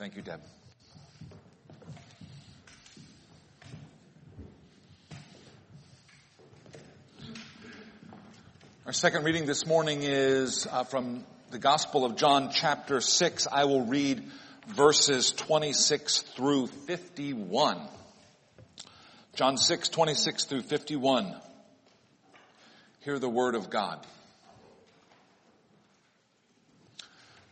Thank you, Deb. Our second reading this morning is uh, from the Gospel of John chapter 6. I will read verses 26 through 51. John 6, 26 through 51. Hear the word of God.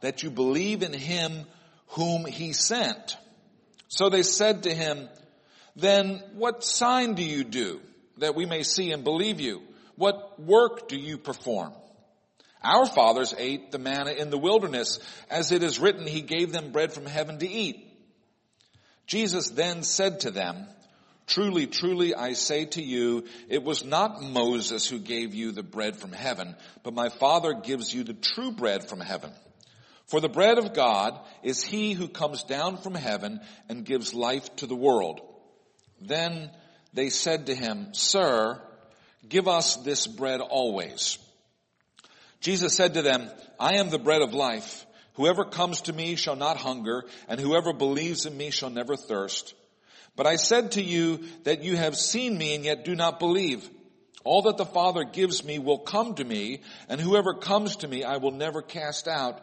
that you believe in him whom he sent. So they said to him, then what sign do you do that we may see and believe you? What work do you perform? Our fathers ate the manna in the wilderness. As it is written, he gave them bread from heaven to eat. Jesus then said to them, Truly, truly, I say to you, it was not Moses who gave you the bread from heaven, but my Father gives you the true bread from heaven. For the bread of God is he who comes down from heaven and gives life to the world. Then they said to him, Sir, give us this bread always. Jesus said to them, I am the bread of life. Whoever comes to me shall not hunger, and whoever believes in me shall never thirst. But I said to you that you have seen me and yet do not believe. All that the Father gives me will come to me, and whoever comes to me I will never cast out.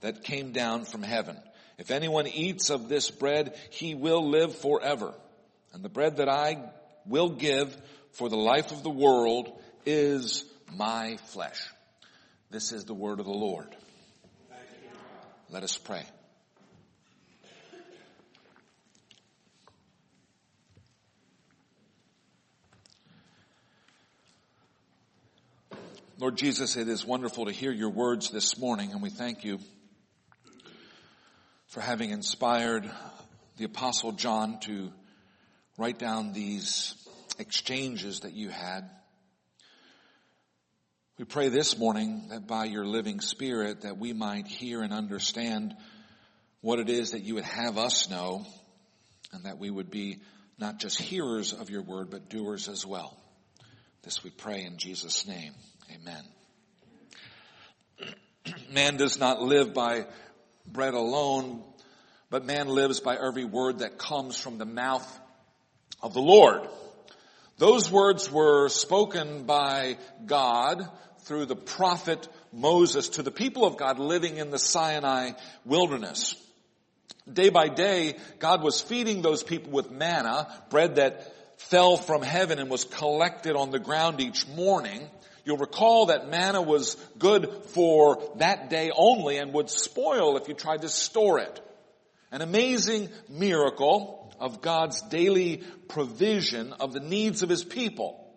that came down from heaven. If anyone eats of this bread, he will live forever. And the bread that I will give for the life of the world is my flesh. This is the word of the Lord. Let us pray. Lord Jesus, it is wonderful to hear your words this morning and we thank you for having inspired the apostle John to write down these exchanges that you had. We pray this morning that by your living spirit that we might hear and understand what it is that you would have us know and that we would be not just hearers of your word, but doers as well. This we pray in Jesus' name. Amen. Man does not live by bread alone, but man lives by every word that comes from the mouth of the Lord. Those words were spoken by God through the prophet Moses to the people of God living in the Sinai wilderness. Day by day, God was feeding those people with manna, bread that fell from heaven and was collected on the ground each morning. You'll recall that manna was good for that day only and would spoil if you tried to store it. An amazing miracle of God's daily provision of the needs of His people.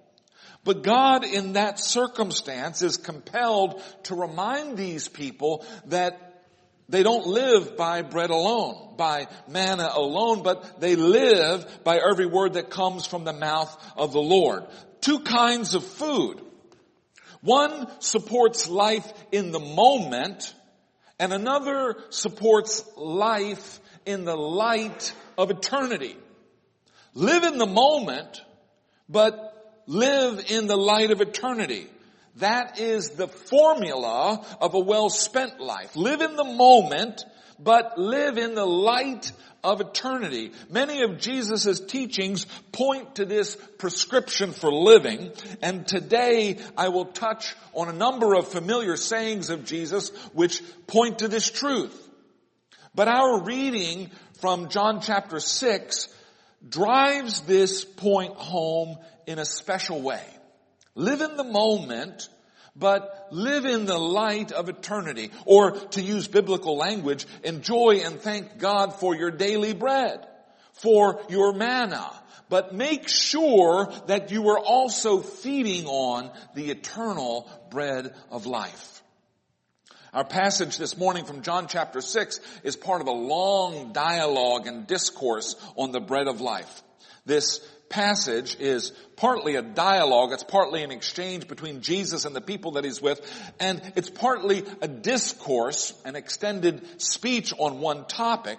But God in that circumstance is compelled to remind these people that they don't live by bread alone, by manna alone, but they live by every word that comes from the mouth of the Lord. Two kinds of food. One supports life in the moment, and another supports life in the light of eternity. Live in the moment, but live in the light of eternity. That is the formula of a well spent life. Live in the moment, but live in the light of eternity. Many of Jesus' teachings point to this prescription for living, and today I will touch on a number of familiar sayings of Jesus which point to this truth. But our reading from John chapter 6 drives this point home in a special way. Live in the moment, but live in the light of eternity. Or to use biblical language, enjoy and thank God for your daily bread, for your manna. But make sure that you are also feeding on the eternal bread of life. Our passage this morning from John chapter 6 is part of a long dialogue and discourse on the bread of life. This passage is partly a dialogue, it's partly an exchange between Jesus and the people that he's with, and it's partly a discourse, an extended speech on one topic.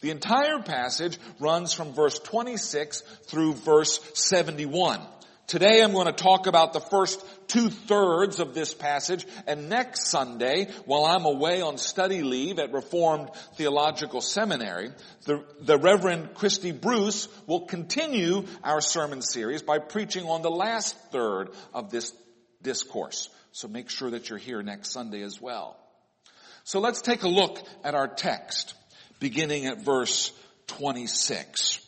The entire passage runs from verse 26 through verse 71. Today I'm going to talk about the first two thirds of this passage and next Sunday, while I'm away on study leave at Reformed Theological Seminary, the, the Reverend Christy Bruce will continue our sermon series by preaching on the last third of this discourse. So make sure that you're here next Sunday as well. So let's take a look at our text, beginning at verse 26.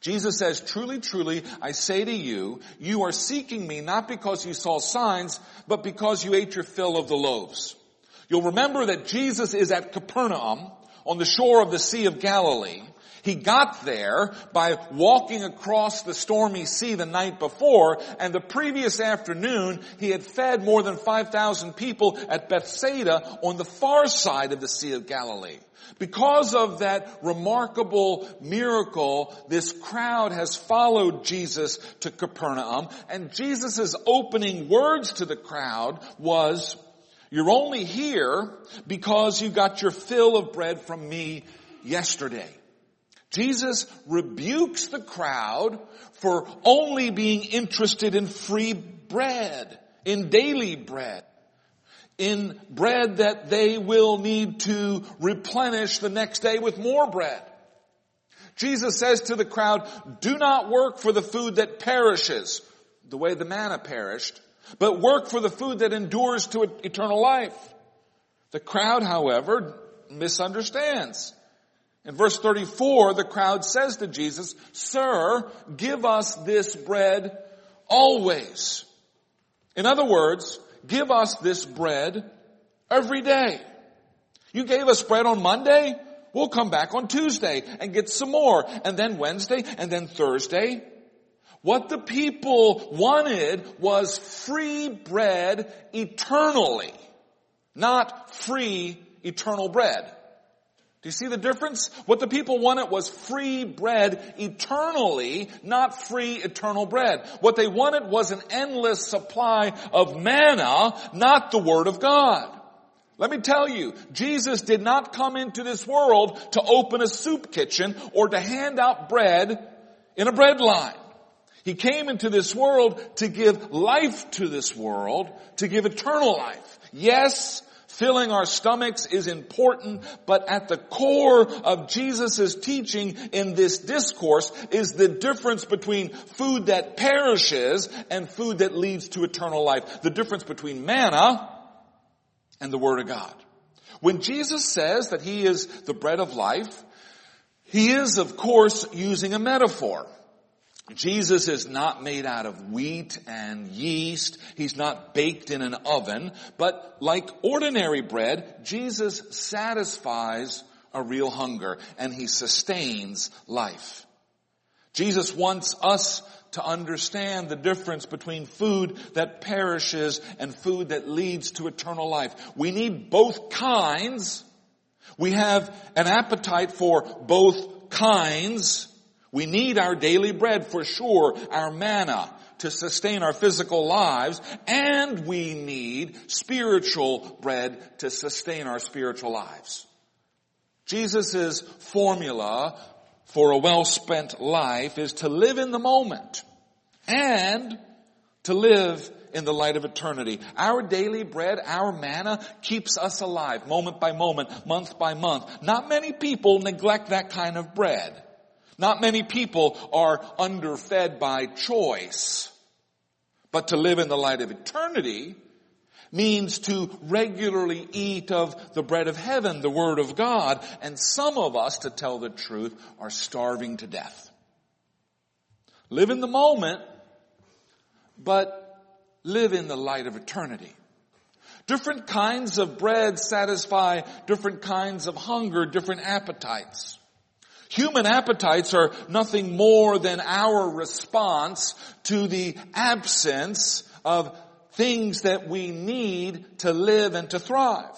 Jesus says, truly, truly, I say to you, you are seeking me not because you saw signs, but because you ate your fill of the loaves. You'll remember that Jesus is at Capernaum on the shore of the Sea of Galilee. He got there by walking across the stormy sea the night before, and the previous afternoon he had fed more than 5,000 people at Bethsaida on the far side of the Sea of Galilee. Because of that remarkable miracle, this crowd has followed Jesus to Capernaum, and Jesus' opening words to the crowd was, you're only here because you got your fill of bread from me yesterday. Jesus rebukes the crowd for only being interested in free bread, in daily bread in bread that they will need to replenish the next day with more bread. Jesus says to the crowd, do not work for the food that perishes, the way the manna perished, but work for the food that endures to eternal life. The crowd, however, misunderstands. In verse 34, the crowd says to Jesus, Sir, give us this bread always. In other words, give us this bread every day. You gave us bread on Monday, we'll come back on Tuesday and get some more, and then Wednesday, and then Thursday. What the people wanted was free bread eternally, not free eternal bread. Do you see the difference? What the people wanted was free bread eternally, not free eternal bread. What they wanted was an endless supply of manna, not the Word of God. Let me tell you, Jesus did not come into this world to open a soup kitchen or to hand out bread in a bread line. He came into this world to give life to this world, to give eternal life. Yes, Filling our stomachs is important, but at the core of Jesus' teaching in this discourse is the difference between food that perishes and food that leads to eternal life. The difference between manna and the Word of God. When Jesus says that He is the bread of life, He is of course using a metaphor. Jesus is not made out of wheat and yeast. He's not baked in an oven. But like ordinary bread, Jesus satisfies a real hunger and he sustains life. Jesus wants us to understand the difference between food that perishes and food that leads to eternal life. We need both kinds. We have an appetite for both kinds. We need our daily bread for sure, our manna to sustain our physical lives, and we need spiritual bread to sustain our spiritual lives. Jesus' formula for a well-spent life is to live in the moment and to live in the light of eternity. Our daily bread, our manna keeps us alive moment by moment, month by month. Not many people neglect that kind of bread. Not many people are underfed by choice. But to live in the light of eternity means to regularly eat of the bread of heaven, the Word of God, and some of us, to tell the truth, are starving to death. Live in the moment, but live in the light of eternity. Different kinds of bread satisfy different kinds of hunger, different appetites. Human appetites are nothing more than our response to the absence of things that we need to live and to thrive.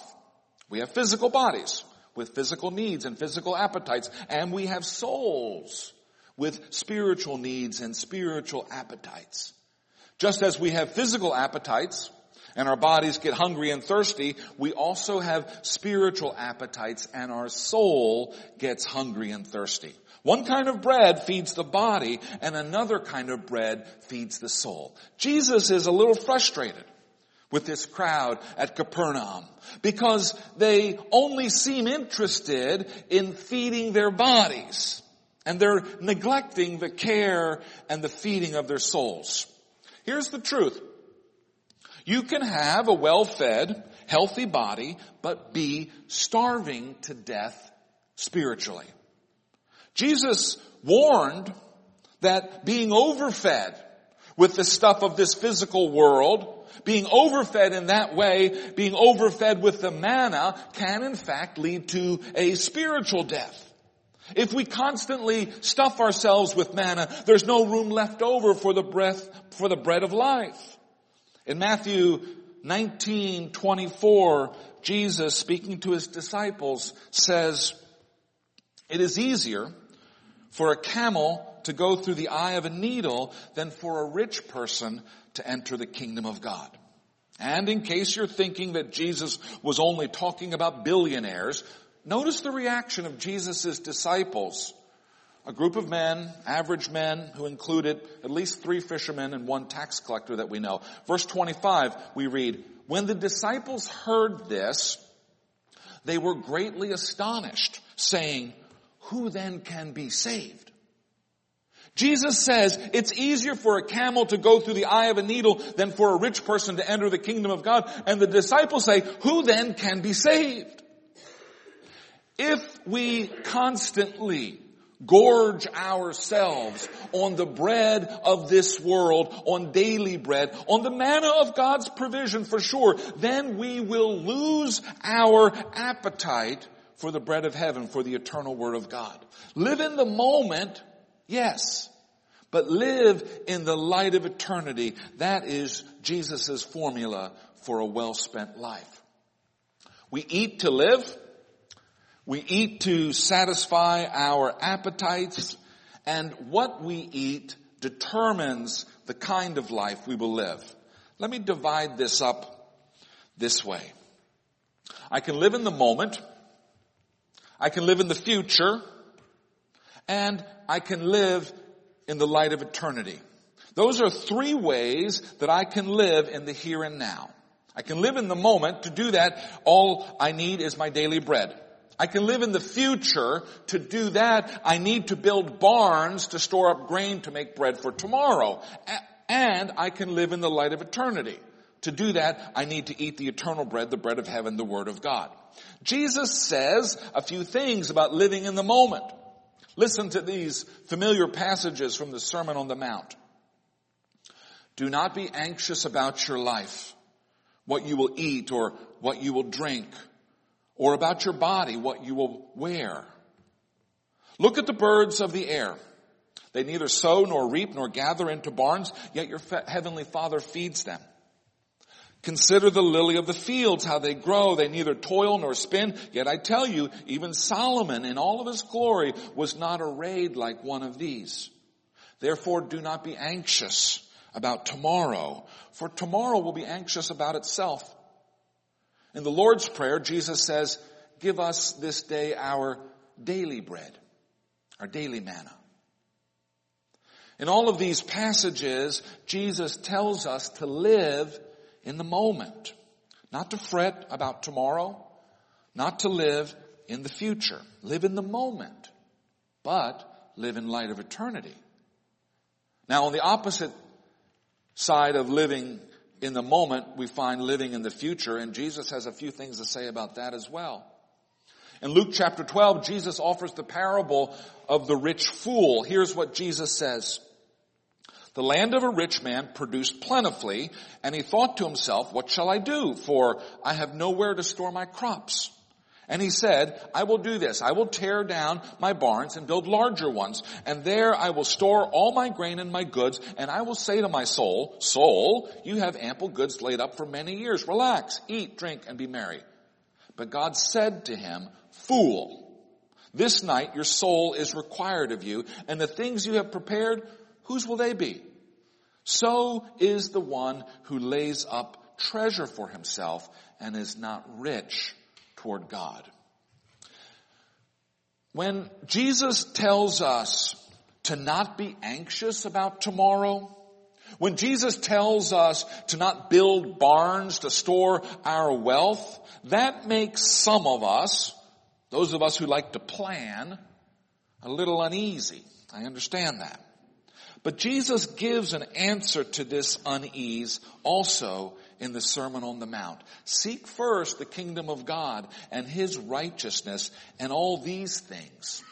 We have physical bodies with physical needs and physical appetites, and we have souls with spiritual needs and spiritual appetites. Just as we have physical appetites, and our bodies get hungry and thirsty, we also have spiritual appetites and our soul gets hungry and thirsty. One kind of bread feeds the body and another kind of bread feeds the soul. Jesus is a little frustrated with this crowd at Capernaum because they only seem interested in feeding their bodies and they're neglecting the care and the feeding of their souls. Here's the truth. You can have a well-fed, healthy body, but be starving to death spiritually. Jesus warned that being overfed with the stuff of this physical world, being overfed in that way, being overfed with the manna can in fact lead to a spiritual death. If we constantly stuff ourselves with manna, there's no room left over for the breath, for the bread of life. In Matthew 19, 24, Jesus speaking to his disciples says, it is easier for a camel to go through the eye of a needle than for a rich person to enter the kingdom of God. And in case you're thinking that Jesus was only talking about billionaires, notice the reaction of Jesus' disciples. A group of men, average men, who included at least three fishermen and one tax collector that we know. Verse 25, we read, When the disciples heard this, they were greatly astonished, saying, who then can be saved? Jesus says it's easier for a camel to go through the eye of a needle than for a rich person to enter the kingdom of God. And the disciples say, who then can be saved? If we constantly gorge ourselves on the bread of this world, on daily bread, on the manna of God's provision for sure, then we will lose our appetite for the bread of heaven, for the eternal word of God. Live in the moment, yes, but live in the light of eternity. That is Jesus' formula for a well-spent life. We eat to live. We eat to satisfy our appetites and what we eat determines the kind of life we will live. Let me divide this up this way. I can live in the moment I can live in the future, and I can live in the light of eternity. Those are three ways that I can live in the here and now. I can live in the moment. To do that, all I need is my daily bread. I can live in the future. To do that, I need to build barns to store up grain to make bread for tomorrow. And I can live in the light of eternity. To do that, I need to eat the eternal bread, the bread of heaven, the word of God. Jesus says a few things about living in the moment. Listen to these familiar passages from the Sermon on the Mount. Do not be anxious about your life, what you will eat or what you will drink, Or about your body, what you will wear. Look at the birds of the air. They neither sow nor reap nor gather into barns, yet your heavenly Father feeds them. Consider the lily of the fields, how they grow. They neither toil nor spin. Yet I tell you, even Solomon in all of his glory was not arrayed like one of these. Therefore do not be anxious about tomorrow, for tomorrow will be anxious about itself. In the Lord's Prayer, Jesus says, give us this day our daily bread, our daily manna. In all of these passages, Jesus tells us to live in the moment. Not to fret about tomorrow, not to live in the future. Live in the moment, but live in light of eternity. Now on the opposite side of living in the moment, we find living in the future, and Jesus has a few things to say about that as well. In Luke chapter 12, Jesus offers the parable of the rich fool. Here's what Jesus says. The land of a rich man produced plentifully, and he thought to himself, what shall I do? For I have nowhere to store my crops. And he said, I will do this. I will tear down my barns and build larger ones, and there I will store all my grain and my goods, and I will say to my soul, soul, you have ample goods laid up for many years. Relax, eat, drink, and be merry. But God said to him, fool, this night your soul is required of you, and the things you have prepared, whose will they be? So is the one who lays up treasure for himself and is not rich toward God. When Jesus tells us to not be anxious about tomorrow, when Jesus tells us to not build barns to store our wealth, that makes some of us, those of us who like to plan, a little uneasy. I understand that. But Jesus gives an answer to this unease also in the Sermon on the Mount. Seek first the kingdom of God and His righteousness and all these things,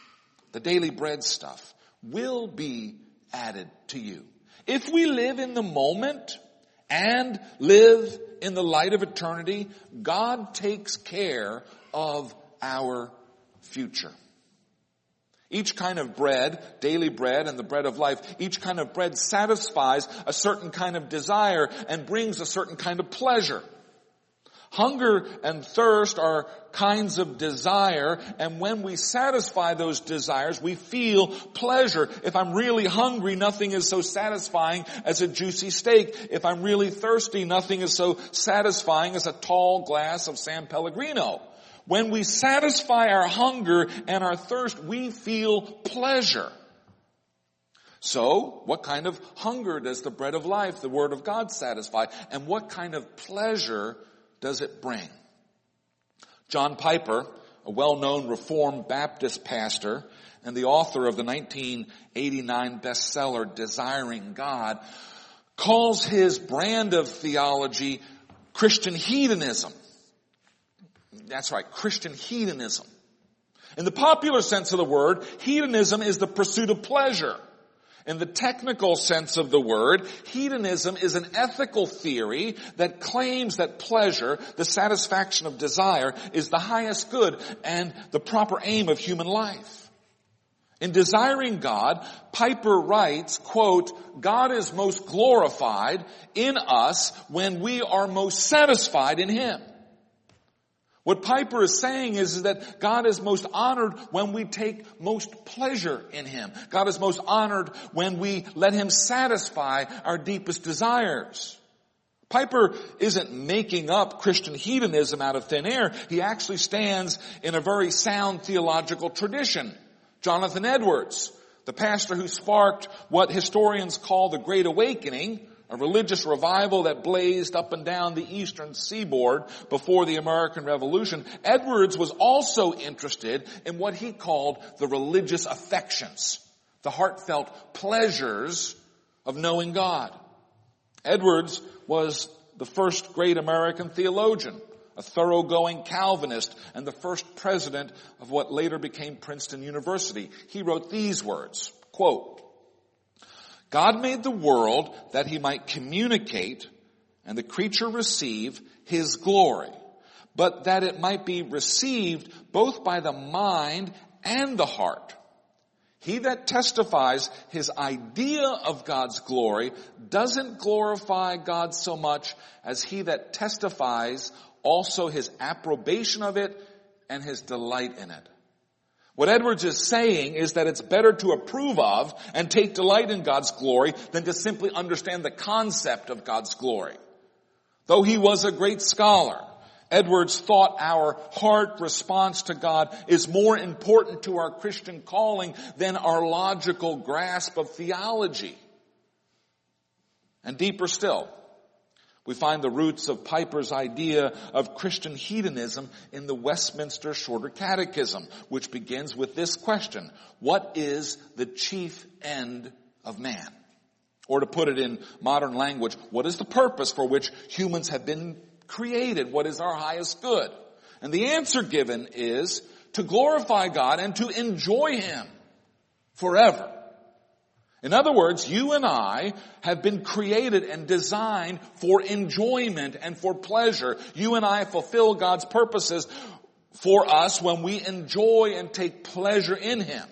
the daily bread stuff, will be added to you. If we live in the moment and live in the light of eternity, God takes care of our future. Each kind of bread, daily bread and the bread of life, each kind of bread satisfies a certain kind of desire and brings a certain kind of pleasure. Hunger and thirst are kinds of desire, and when we satisfy those desires, we feel pleasure. If I'm really hungry, nothing is so satisfying as a juicy steak. If I'm really thirsty, nothing is so satisfying as a tall glass of San Pellegrino. When we satisfy our hunger and our thirst, we feel pleasure. So, what kind of hunger does the bread of life, the Word of God satisfy? And what kind of pleasure does it bring? John Piper, a well-known Reformed Baptist pastor and the author of the 1989 bestseller Desiring God, calls his brand of theology Christian hedonism. That's right, Christian hedonism. In the popular sense of the word, hedonism is the pursuit of pleasure. In the technical sense of the word, hedonism is an ethical theory that claims that pleasure, the satisfaction of desire, is the highest good and the proper aim of human life. In desiring God, Piper writes, quote, God is most glorified in us when we are most satisfied in Him. What Piper is saying is, is that God is most honored when we take most pleasure in Him. God is most honored when we let Him satisfy our deepest desires. Piper isn't making up Christian hedonism out of thin air. He actually stands in a very sound theological tradition. Jonathan Edwards, the pastor who sparked what historians call the Great Awakening, a religious revival that blazed up and down the eastern seaboard before the American Revolution, Edwards was also interested in what he called the religious affections, the heartfelt pleasures of knowing God. Edwards was the first great American theologian, a thoroughgoing Calvinist, and the first president of what later became Princeton University. He wrote these words, quote, God made the world that he might communicate and the creature receive his glory. but that it might be received both by the mind and the heart. He that testifies his idea of God's glory doesn't glorify God so much as he that testifies also his approbation of it and his delight in it. What Edwards is saying is that it's better to approve of and take delight in God's glory than to simply understand the concept of God's glory. Though he was a great scholar, Edwards thought our heart response to God is more important to our Christian calling than our logical grasp of theology. And deeper still, we find the roots of Piper's idea of Christian hedonism in the Westminster Shorter Catechism, which begins with this question, what is the chief end of man? Or to put it in modern language, what is the purpose for which humans have been created? What is our highest good? And the answer given is to glorify God and to enjoy Him forever. In other words, you and I have been created and designed for enjoyment and for pleasure. You and I fulfill God's purposes for us when we enjoy and take pleasure in Him.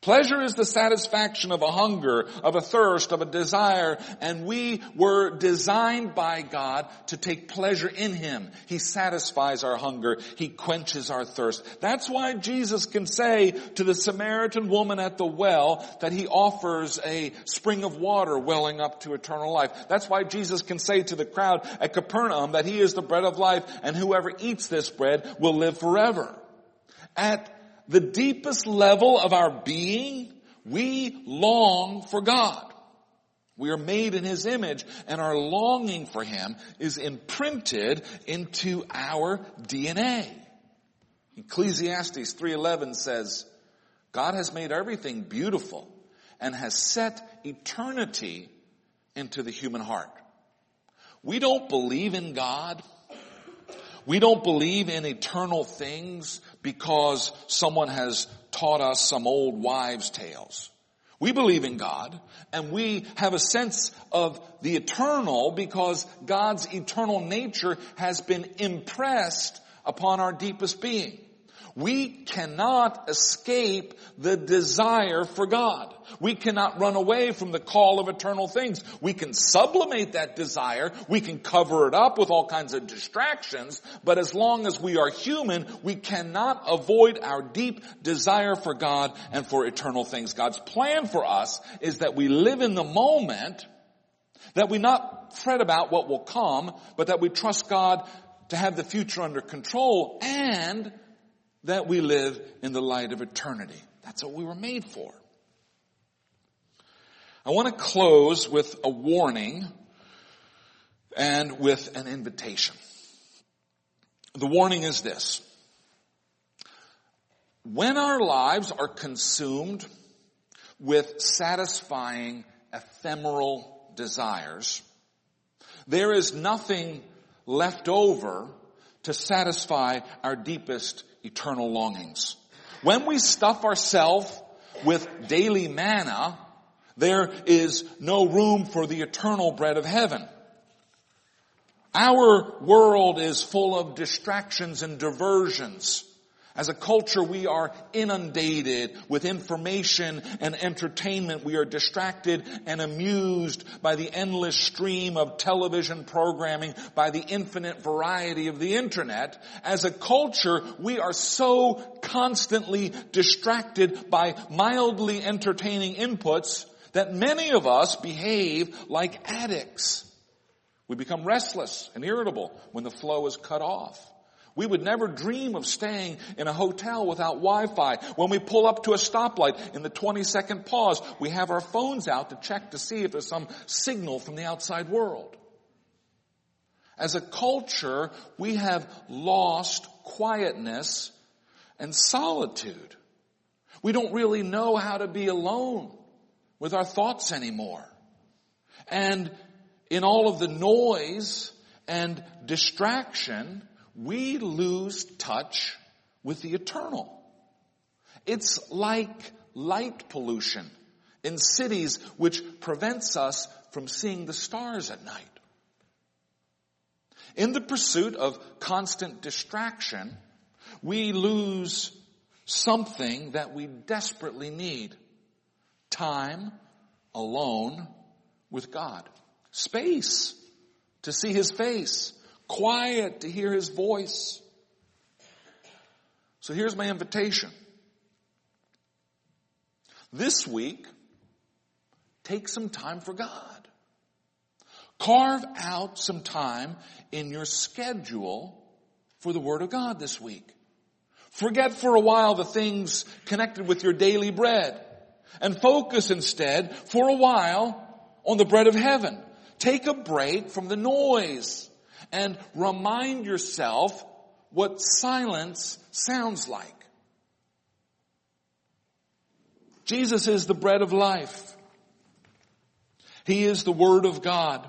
Pleasure is the satisfaction of a hunger, of a thirst, of a desire, and we were designed by God to take pleasure in Him. He satisfies our hunger. He quenches our thirst. That's why Jesus can say to the Samaritan woman at the well that He offers a spring of water welling up to eternal life. That's why Jesus can say to the crowd at Capernaum that He is the bread of life and whoever eats this bread will live forever. At the deepest level of our being, we long for God. We are made in His image and our longing for Him is imprinted into our DNA. Ecclesiastes 3.11 says, God has made everything beautiful and has set eternity into the human heart. We don't believe in God we don't believe in eternal things because someone has taught us some old wives' tales. We believe in God and we have a sense of the eternal because God's eternal nature has been impressed upon our deepest being. We cannot escape the desire for God. We cannot run away from the call of eternal things. We can sublimate that desire. We can cover it up with all kinds of distractions. But as long as we are human, we cannot avoid our deep desire for God and for eternal things. God's plan for us is that we live in the moment, that we not fret about what will come, but that we trust God to have the future under control and that we live in the light of eternity. That's what we were made for. I want to close with a warning and with an invitation. The warning is this. When our lives are consumed with satisfying ephemeral desires, there is nothing left over to satisfy our deepest eternal longings. When we stuff ourselves with daily manna, there is no room for the eternal bread of heaven. Our world is full of distractions and diversions. As a culture, we are inundated with information and entertainment. We are distracted and amused by the endless stream of television programming, by the infinite variety of the internet. As a culture, we are so constantly distracted by mildly entertaining inputs that many of us behave like addicts. We become restless and irritable when the flow is cut off. We would never dream of staying in a hotel without Wi-Fi. When we pull up to a stoplight in the 20 second pause, we have our phones out to check to see if there's some signal from the outside world. As a culture, we have lost quietness and solitude. We don't really know how to be alone with our thoughts anymore. And in all of the noise and distraction, we lose touch with the eternal. It's like light pollution in cities which prevents us from seeing the stars at night. In the pursuit of constant distraction, we lose something that we desperately need. Time alone with God. Space to see His face. Quiet to hear His voice. So here's my invitation. This week, take some time for God. Carve out some time in your schedule for the Word of God this week. Forget for a while the things connected with your daily bread and focus instead for a while on the bread of heaven. Take a break from the noise and remind yourself what silence sounds like. Jesus is the bread of life. He is the Word of God.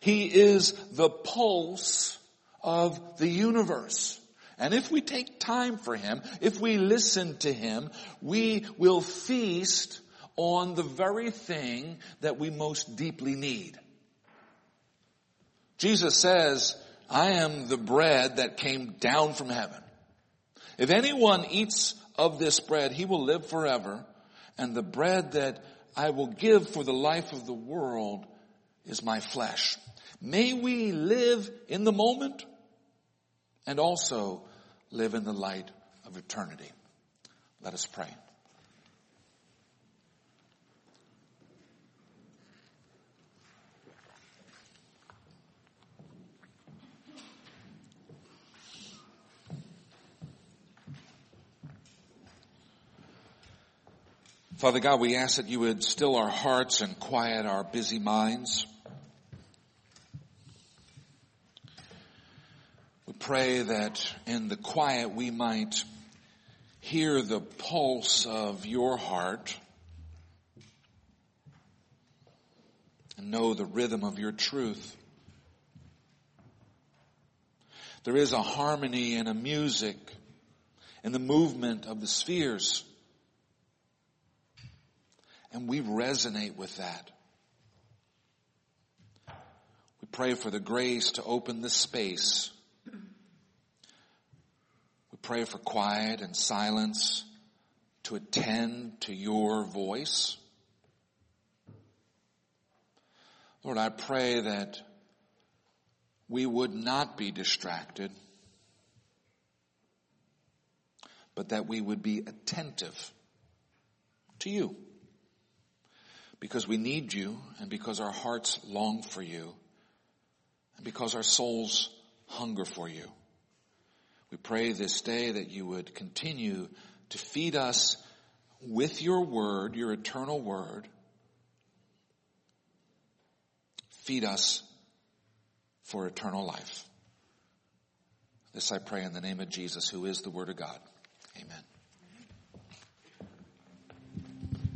He is the pulse of the universe. And if we take time for Him, if we listen to Him, we will feast on the very thing that we most deeply need. Jesus says, I am the bread that came down from heaven. If anyone eats of this bread, he will live forever. And the bread that I will give for the life of the world is my flesh. May we live in the moment and also live in the light of eternity. Let us pray. Father God, we ask that you would still our hearts and quiet our busy minds. We pray that in the quiet we might hear the pulse of your heart and know the rhythm of your truth. There is a harmony and a music in the movement of the spheres. And we resonate with that. We pray for the grace to open the space. We pray for quiet and silence to attend to your voice. Lord, I pray that we would not be distracted, but that we would be attentive to you because we need you and because our hearts long for you and because our souls hunger for you. We pray this day that you would continue to feed us with your word, your eternal word. Feed us for eternal life. This I pray in the name of Jesus, who is the Word of God. Amen.